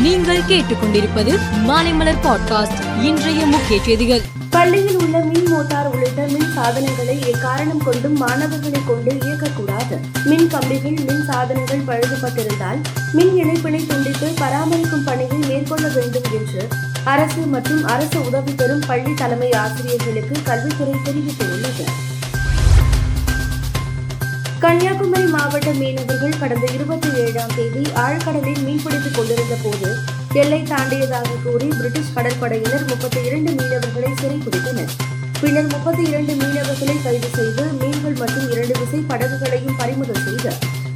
நீங்கள் கேட்டுக்கொண்டிருப்பது மாலைமலர் பாட்காஸ்ட் இன்றைய முக்கிய செய்திகள். பள்ளியில் உள்ள மின் மோட்டார் உள்ளிட்ட மின் சாதனங்களை எக்காரணம் கொண்டும் மாணவர்களை கொண்டு இயக்கக்கூடாது. மின் கம்பிகள் மின் சாதனங்கள் பழுதுபட்டிருந்தால் மின் இணைப்பினை துண்டித்து பராமரிக்கும் பணியை மேற்கொள்ள வேண்டும் என்று அரசு மற்றும் அரசு உதவி பெறும் பள்ளி தலைமை ஆசிரியர்களுக்கு கல்வித்துறை தெரிவித்துள்ளது. கன்னியாகுமரி மாவட்ட மீனவர்கள் கடந்த இருபத்தி ஏழாம் தேதி ஆழ்கடலில் மீன்பிடித்துக் கொண்டிருந்த போது எல்லை தாண்டியதாக கூறி பிரிட்டிஷ் கடற்படையினர் முப்பத்தி இரண்டு மீனவர்களை சிறைபிடித்தனர் பின்னர் முப்பத்தி இரண்டு மீனவர்களை கைது செய்து மீன்கள் மற்றும் இரண்டு விசை படகுகளையும் பறிமுதல் செய்து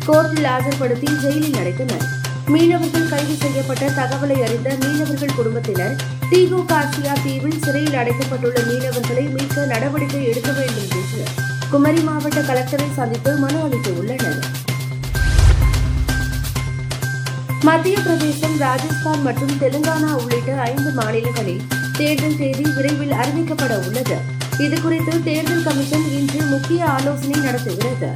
கோர்ட்டில் ஆஜர்படுத்தி ஜெயிலில் அடைத்தனர். மீனவர்கள் கைது செய்யப்பட்ட தகவலை அறிந்த மீனவர்கள் குடும்பத்தினர் தீகோ காசியா தீவில் சிறையில் அடைக்கப்பட்டுள்ள மீனவர்களை மீட்க நடவடிக்கை எடுக்க வேண்டும் என்று குமரி மாவட்ட கலெக்டரை சந்தித்து மனு அளித்துள்ளனர் மத்திய பிரதேசம் ராஜஸ்தான் மற்றும் தெலுங்கானா உள்ளிட்ட ஐந்து மாநிலங்களில் தேர்தல் தேதி விரைவில் அறிவிக்கப்பட உள்ளது. இதுகுறித்து தேர்தல் கமிஷன் இன்று முக்கிய ஆலோசனை நடத்துகிறது.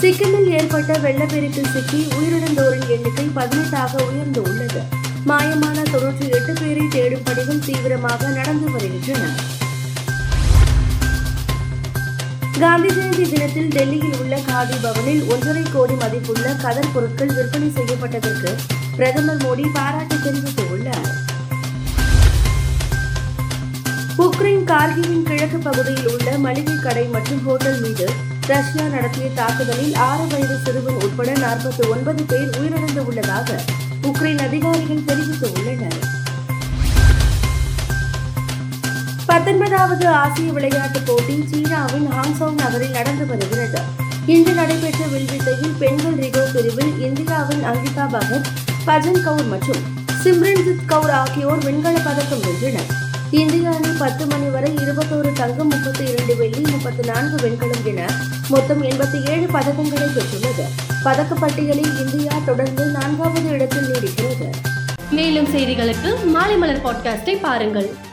சிக்கிமில் ஏற்பட்ட வெள்ளப்பெருக்கில் சிக்கி உயிரிழந்தோரின் எண்ணிக்கை பதினெட்டாக உயர்ந்து உள்ளது. மாயமான தொன்னூற்றி எட்டு பேரை தேடும் பணிகள் தீவிரமாக நடந்து வருகின்றன. காந்தி ஜெயந்தி தினத்தில் டெல்லியில் உள்ள காதி பவனில் ஒன்றரை கோடி மதிப்புள்ள கதர் பொருட்கள் விற்பனை செய்யப்பட்டதற்கு பிரதமர் மோடி பாராட்டு தெரிவித்துள்ளார். உக்ரைன் கார்கிவின் கிழக்கு பகுதியில் உள்ள மளிகை கடை மற்றும் ஹோட்டல் மீது ரஷ்யா நடத்திய தாக்குதலில் ஆறு வயது சிறுவன் உட்பட நாற்பத்தி ஒன்பது பேர் உயிரிழந்து உள்ளதாக உக்ரைன் அதிகாரிகள் தெரிவித்துள்ளனர். பத்தொன்பதாவது ஆசிய விளையாட்டுப் போட்டி சீனாவின் ஹாங்சாங் நகரில் நடந்து வருகிறது. இன்று நடைபெற்ற வில்வித்தையில் பெண்கள் ரிகோ பிரிவில் இந்தியாவின் அங்கிதா பகத் பஜன் கவுர் மற்றும் சிம்ரன்ஜித் கவுர் ஆகியோர் வெண்கலப் பதக்கம் வென்றனர். இந்திய அணி பத்து மணி வரை இருபத்தோரு தங்கம் முப்பத்தி இரண்டு வெள்ளி முப்பத்தி நான்கு வெண்கலம் என மொத்தம் எண்பத்தி ஏழு பதக்கங்களை பெற்றுள்ளது. பதக்கப்பட்டியலில் இந்தியா தொடர்ந்து நான்காவது இடத்தில் நீடிக்கிறது. மேலும் செய்திகளுக்கு மாலை மலர் பாட்காஸ்டை பாருங்கள்.